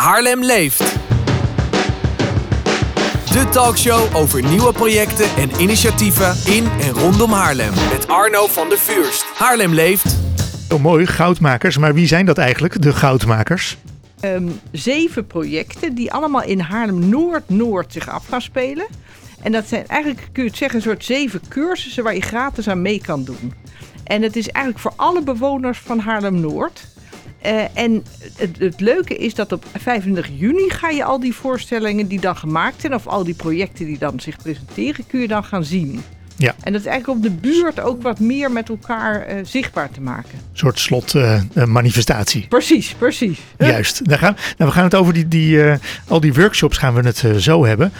Haarlem leeft. De talkshow over nieuwe projecten en initiatieven in en rondom Haarlem. Met Arno van der Vuurst. Haarlem leeft. Oh, mooi, goudmakers. Maar wie zijn dat eigenlijk, de goudmakers? Ehm, zeven projecten die allemaal in Haarlem-Noord-Noord zich af gaan spelen. En dat zijn eigenlijk, kun je het zeggen, een soort zeven cursussen waar je gratis aan mee kan doen. En het is eigenlijk voor alle bewoners van Haarlem-Noord. Eh, en het, het, leuke is dat op 25 juni ga je al die voorstellingen die dan gemaakt zijn, of al die projecten die dan zich presenteren, kun je dan gaan zien. Ja. En dat is eigenlijk om de buurt ook wat meer met elkaar uh, zichtbaar te maken. Een soort slotmanifestatie. Uh, precies, precies. Juist. Dan gaan, nou, we gaan het over die, die, uh, al die workshops gaan we het zo hebben.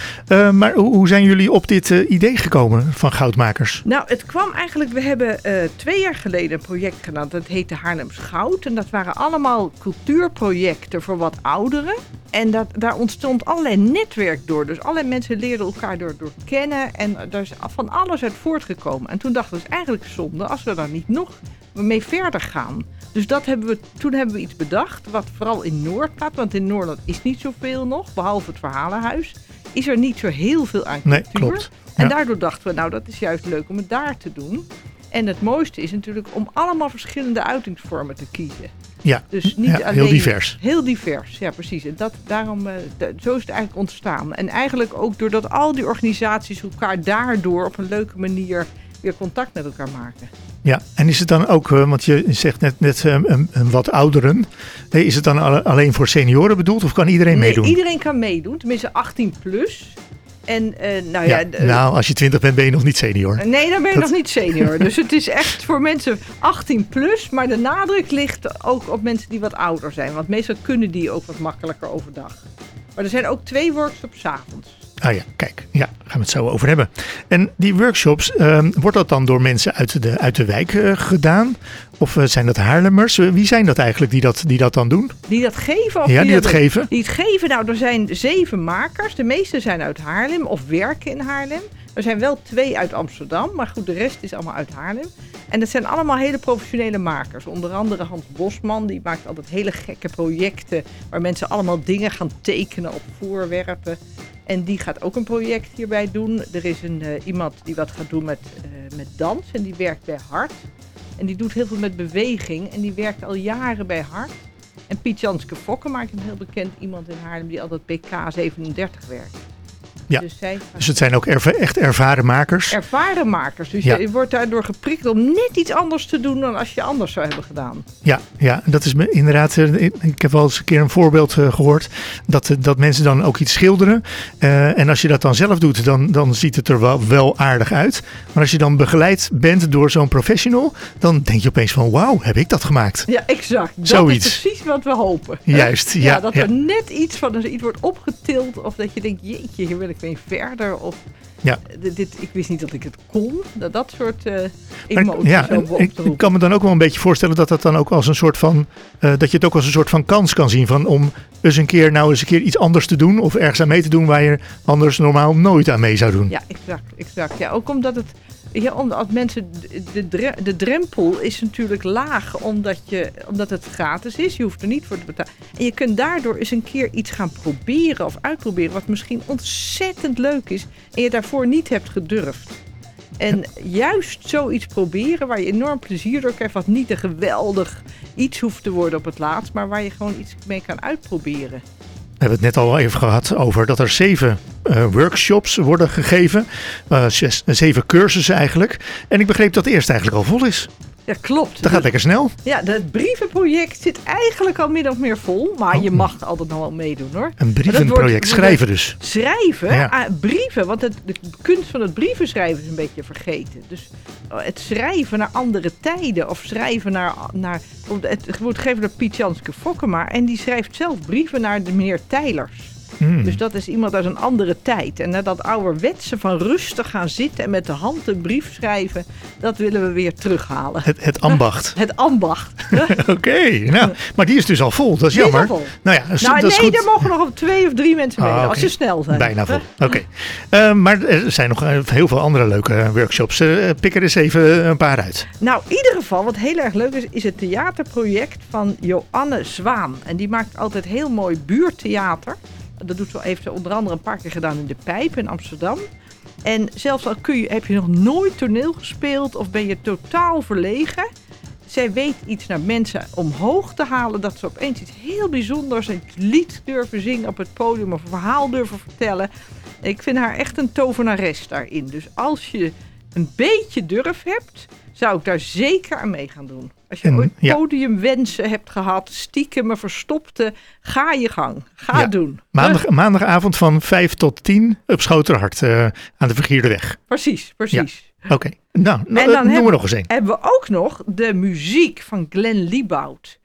maar hoe, hoe, zijn jullie op dit idee gekomen van Goudmakers? Nou, het kwam eigenlijk, we hebben twee jaar geleden een project gedaan. Dat heette Haarlems Goud. En dat waren allemaal cultuurprojecten voor wat ouderen. En dat, daar ontstond allerlei netwerk door. Dus allerlei mensen leerden elkaar door, door kennen. En daar is van alles uit voortgekomen. En toen dachten we, het is eigenlijk zonde als we daar niet nog mee verder gaan. Dus dat hebben we, toen hebben we iets bedacht, wat vooral in Noord plaats. Want in Noord is niet zoveel nog, behalve het verhalenhuis. Is er niet zo heel veel aan cultuur. Nee, klopt. En daardoor dachten we, nou dat is juist leuk om het daar te doen. En het mooiste is natuurlijk om allemaal verschillende uitingsvormen te kiezen. Ja, dus niet ja, heel divers. Heel divers, ja precies. En dat, daarom, uh, zo is het eigenlijk ontstaan. En eigenlijk ook doordat al die organisaties elkaar daardoor op een leuke manier weer contact met elkaar maken. Ja, en is het dan ook, uh, want je zegt net, net um, um, wat ouderen, is het dan alleen voor senioren bedoeld of kan iedereen nee, meedoen? iedereen kan meedoen, tenminste 18 plus. En, uh, nou, ja, ja nou, als je 20 bent, ben je nog niet senior. Nee, dan ben je nog niet senior. dus het is echt voor mensen 18 plus. Maar de nadruk ligt ook op mensen die wat ouder zijn. Want meestal kunnen die ook wat makkelijker overdag. Maar er zijn ook twee workshops avonds. Ah ja, kijk, ja, daar gaan we het zo over hebben. En die workshops, uh, wordt dat dan door mensen uit de, uit de wijk uh, gedaan? Of uh, zijn dat Haarlemmers? wie zijn dat eigenlijk die dat, die dat dan doen? Die dat geven? Of ja, die, die dat, geven. Die het geven, nou, er zijn zeven makers. De meeste zijn uit Haarlem of werken in Haarlem. Er zijn wel twee uit Amsterdam, maar goed, de rest is allemaal uit Haarlem. En dat zijn allemaal hele professionele makers. Onder andere Hans Bosman, die maakt altijd hele gekke projecten... waar mensen allemaal dingen gaan tekenen op voorwerpen. En die gaat ook een project hierbij doen. Er is een, uh, iemand die wat gaat doen met, uh, met dans en die werkt bij Hart. En die doet heel veel met beweging en die werkt al jaren bij Hart. En Piet Janske Fokker maakt een heel bekend iemand in Haarlem die altijd bij K37 werkt. Ja. Dus, dus, het zijn ook echt ervaren makers. Ervaren makers. Dus je wordt daardoor geprikkeld om net iets anders te doen dan als je anders zou hebben gedaan. Ja, ja dat is me inderdaad. Eh, ik heb wel eens een keer een voorbeeld uh, gehoord. Dat, dat mensen dan ook iets schilderen. Uh, en als je dat dan zelf doet, dan, dan ziet het er wel, wel aardig uit. Maar als je dan begeleid bent door zo'n professional, dan denk je opeens van wauw, heb ik dat gemaakt? Ja, exact. Dat Zoiets. is precies wat we hopen. Juist, ja. ja dat er net iets van iets wordt opgetild. Of dat je denkt, jeetje, hier wil ik mee verder. Of ja. dit, ik wist niet dat ik het kon. Dat, dat soort uh, emoties ja, ik, ik, kan me dan ook wel een beetje voorstellen dat dat dan ook als een soort van uh, dat je het ook als een soort van kans kan zien van om eens een keer nou eens een keer iets anders te doen of ergens aan mee te doen waar je anders normaal nooit aan mee zou doen. Ja, exact, exact. Ja, ook omdat het ja, omdat mensen, de, de drempel is natuurlijk laag omdat, je, omdat het gratis is. Je hoeft er niet voor te betalen. En je kunt daardoor eens een keer iets gaan proberen of uitproberen wat misschien ontzettend leuk is en je daarvoor niet hebt gedurfd. En juist zoiets proberen waar je enorm plezier door krijgt, wat niet een geweldig iets hoeft te worden op het laatst, maar waar je gewoon iets mee kan uitproberen. We hebben het net al even gehad over dat er zeven uh, workshops worden gegeven. Uh, zes, zeven cursussen eigenlijk. En ik begreep dat de eerste eigenlijk al vol is. Ja, klopt. Dat gaat lekker snel. Ja, het brievenproject zit eigenlijk al min of meer vol. Maar je oh. mag altijd nog wel meedoen hoor. Een brievenproject, schrijven dus. Schrijven? Ja. Ah, brieven, want het, de kunst van het brieven schrijven is een beetje vergeten. Dus oh, het schrijven naar andere tijden. Of schrijven naar... naar het wordt gegeven door Piet Janske Fokkema. En die schrijft zelf brieven naar de meneer Tijlers. Hmm. Dus dat is iemand uit een andere tijd. En naar dat ouderwetse van rustig gaan zitten en met de hand een brief schrijven, dat willen we weer terughalen. Het, het ambacht. Het ambacht. Oké, nou, maar die is dus al vol. Dat is Die is jammer. al vol. Nou ja, is- nou, is nee, goed. er mogen nog op twee of drie mensen mee, Ah, als ze snel zijn. Bijna vol. Oké. Eh, maar er zijn nog eh, heel veel andere leuke workshops. Eh, pik er eens even een paar uit. Nou, in ieder geval, wat heel erg leuk is, is het theaterproject van Joanne Zwaan. En die maakt altijd heel mooi buurtheater. Dat doet ze, heeft ze onder andere een paar keer gedaan in de Pijp in Amsterdam. En zelfs al heb je nog nooit toneel gespeeld of ben je totaal verlegen. Zij weet iets naar mensen omhoog te halen. Dat ze opeens iets heel bijzonders, een lied durven zingen op het podium of een verhaal durven vertellen. Ik vind haar echt een tovenares daarin. Dus als je een beetje durf hebt, zou ik daar zeker aan mee gaan doen. Als je En, ooit ja. podiumwensen hebt gehad, stiekem verstopte, ga je gang. Ga Ja. doen. Maandag, maandagavond van 5 tot 10 op Schoterhart eh, aan de Vergierdeweg. Precies, precies. Oké, nou, nou En dan eh, hebben- nog eens een. Hebben we ook nog de muziek van Glenn Liebout.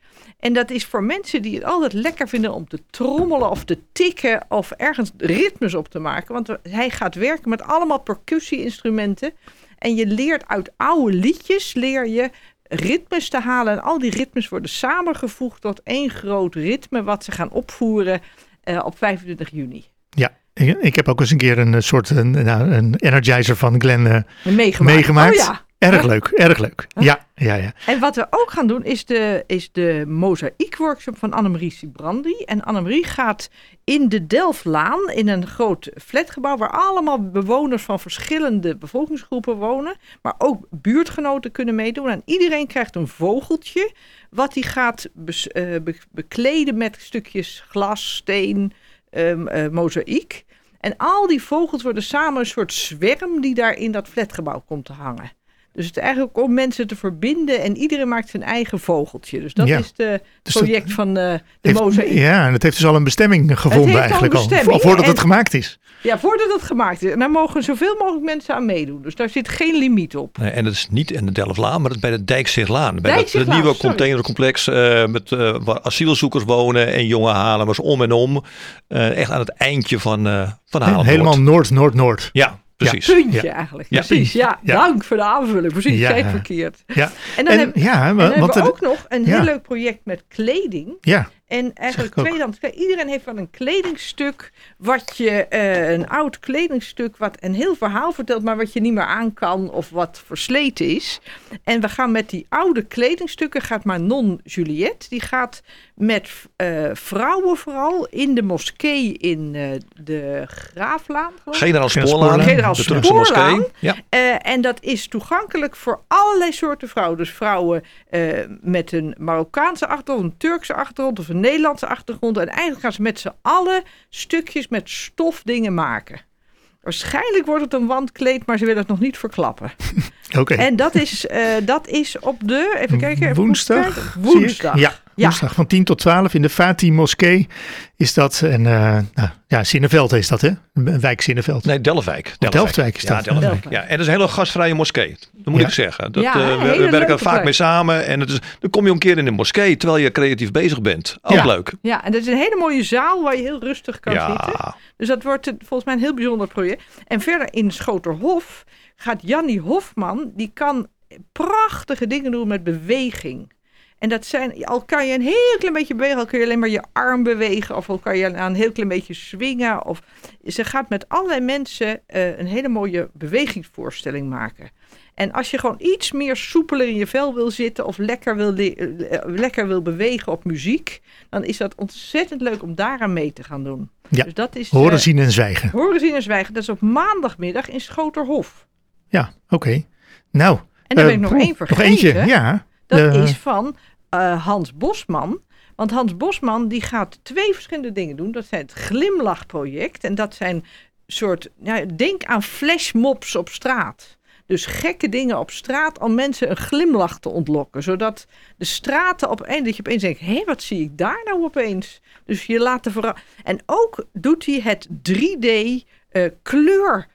En dat is voor mensen die het altijd lekker vinden om te trommelen of te tikken of ergens ritmes op te maken. Want hij gaat werken met allemaal percussie-instrumenten. En je leert uit oude liedjes, leer je ritmes te halen. En al die ritmes worden samengevoegd tot één groot ritme wat ze gaan opvoeren eh, op 25 juni. Ja, ik, ik heb ook eens een keer een eh, soort een, een energizer van Glenn eh, Meegemaakt. meegemaakt. Oh ja. Erg leuk, erg leuk. Ja, ja, ja. En wat we ook gaan doen is de, is de mozaïekworkshop van Annemarie Sibrandi. En Annemarie gaat in de Delftlaan, in een groot flatgebouw... waar allemaal bewoners van verschillende bevolkingsgroepen wonen... maar ook buurtgenoten kunnen meedoen. En iedereen krijgt een vogeltje... wat hij gaat bes- eh, be- bekleden met stukjes glas, steen, ehm eh, mozaïek. En al die vogels worden samen een soort zwerm... die daar in dat flatgebouw komt te hangen. Dus het is eigenlijk om mensen te verbinden en iedereen maakt zijn eigen vogeltje. Dus dat Ja. is het Dus dat project van eh, de heeft- mozaïek. Ja, en het heeft dus al een bestemming gevonden eigenlijk al. bestemming Al voordat het gemaakt is. Ja, voordat het gemaakt is. En daar mogen zoveel mogelijk mensen aan meedoen. Dus daar zit geen limiet op. Nee, en het is niet in de Delftlaan, maar het is bij de Dijkzichtlaan. Bij dat, het nieuwe sorry. containercomplex eh, met, eh, waar asielzoekers wonen en jonge Haarlemmers om en om. Eh, echt aan het eindje van, eh van Haarlem. Helemaal Noord, Noord, Noord. Ja, precies. Puntje Ja. eigenlijk. Ja. Precies. Ja, Ja. dank voor de aanvulling. Precies, Ja. kijk verkeerd. Ja, En dan, en, heb- ja, en dan hebben want we er- ook nog een ja. heel leuk project met kleding. ja, En eigenlijk tweedehands. Iedereen heeft wel een kledingstuk. Wat je, eh, een oud kledingstuk. Wat een heel verhaal vertelt. Maar wat je niet meer aan kan. Of wat versleten is. En we gaan met die oude kledingstukken. Gaat Manon Juliette. Die gaat met eh, vrouwen vooral. In de moskee in eh, de Graaflaan. geloof ik. Generaal Spoorlaan. Generaal de Turkse Spoorlaan. moskee. Ja. Eh, en dat is toegankelijk voor allerlei soorten vrouwen. Dus vrouwen eh, met een Marokkaanse achtergrond, een Turkse achtergrond of een Nederlandse achtergrond. En eigenlijk gaan ze met z'n allen stukjes met stof dingen maken. Waarschijnlijk wordt het een wandkleed, maar ze willen het nog niet verklappen. oké. En dat is, eh, dat is op de, even kijken. even Woensdag. kijken. Woensdag. Ja, woensdag van 10 tot 12 in de Fatih Moskee is dat. En eh nou, ja, Zinneveld is dat hè? Een wijk Zinneveld. Nee, Delftwijk. Delftwijk is Ja, dat. Delftwijk. Delftwijk. Ja, en dat is een hele gastvrije moskee. Dat moet Ja. ik zeggen. Dat, Ja, eh, we, we werken er vaak plek. mee samen. En het is, dan kom je een keer in de moskee terwijl je creatief bezig bent. Ook Ja. leuk. Ja, en dat is een hele mooie zaal waar je heel rustig kan zitten. Ja, Dus dat wordt een- volgens mij een heel bijzonder project. En verder in Schoterhof gaat Jannie Hofman, die kan prachtige dingen doen met beweging. En dat zijn, al kan je een heel klein beetje bewegen, al kun je alleen maar je arm bewegen, of al kan je aan een heel klein beetje swingen. Of, ze gaat met allerlei mensen eh, een hele mooie bewegingsvoorstelling maken. En als je gewoon iets meer soepeler in je vel wil zitten of lekker wil, le- eh, lekker wil bewegen op muziek, dan is dat ontzettend leuk om daaraan mee te gaan doen. Ja. Dus dat is, Horen, eh, zien en zwijgen. Horen zien en zwijgen. Dat is op maandagmiddag in Schoterhof. Ja, oké. Nou. En dan eh, ben ik nog één vergeten. Nog eentje, ja. Dat is van eh, Hans Bosman. Want Hans Bosman die gaat twee verschillende dingen doen. Dat zijn het glimlachproject. En dat zijn soort, ja, denk aan flashmobs op straat. Dus gekke dingen op straat om mensen een glimlach te ontlokken. Zodat de straten opeens, dat je opeens denkt, hé, wat zie ik daar nou opeens? Dus je laat de verra- En ook doet hij het 3D eh, kleur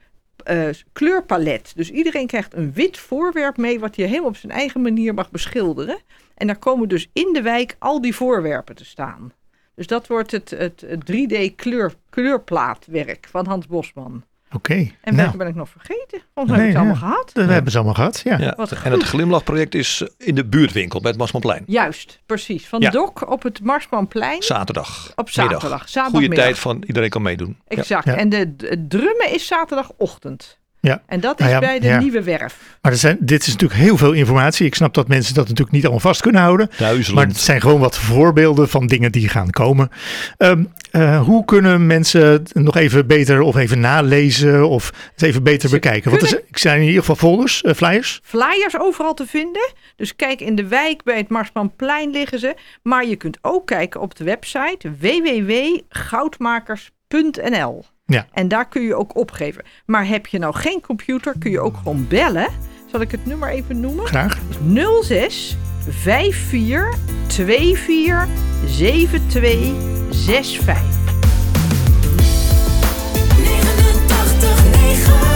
eh, kleurpalet. Dus iedereen krijgt een wit voorwerp mee, wat je helemaal op zijn eigen manier mag beschilderen. En daar komen dus in de wijk al die voorwerpen te staan. Dus dat wordt het, het, 3D kleur, kleurplaatwerk van Hans Bosman. Oké. En nou, welke ben ik nog vergeten? Volgens mij heb ik Nee, het allemaal ja. gehad. dat hebben ze allemaal gehad. Ja. Ja. Wat En het glimlachproject is in de buurtwinkel bij het Masmanplein. Juist, precies. Van Ja. Dok op het Marsmanplein Zaterdag. op zaterdag. Goede tijd van iedereen kan meedoen. Ja. Exact. Ja. En de, de drummen is zaterdagochtend. Ja. En dat is Nou ja, bij de ja. Nieuwe Werf. Maar er zijn, dit is natuurlijk heel veel informatie. Ik snap dat mensen dat natuurlijk niet allemaal vast kunnen houden. Maar het zijn gewoon wat voorbeelden van dingen die gaan komen. Ehm, eh, hoe kunnen mensen het nog even beter of even nalezen of het even beter Ze bekijken? Want er zijn in ieder geval folders, eh, flyers. Flyers overal te vinden. Dus kijk in de wijk bij het Marsmanplein liggen ze. Maar je kunt ook kijken op de website www.goudmakers.nl. Ja. En daar kun je ook opgeven. Maar heb je nou geen computer, kun je ook gewoon bellen. Zal ik het nummer even noemen? Graag. 06 54 24 72 65. 89 9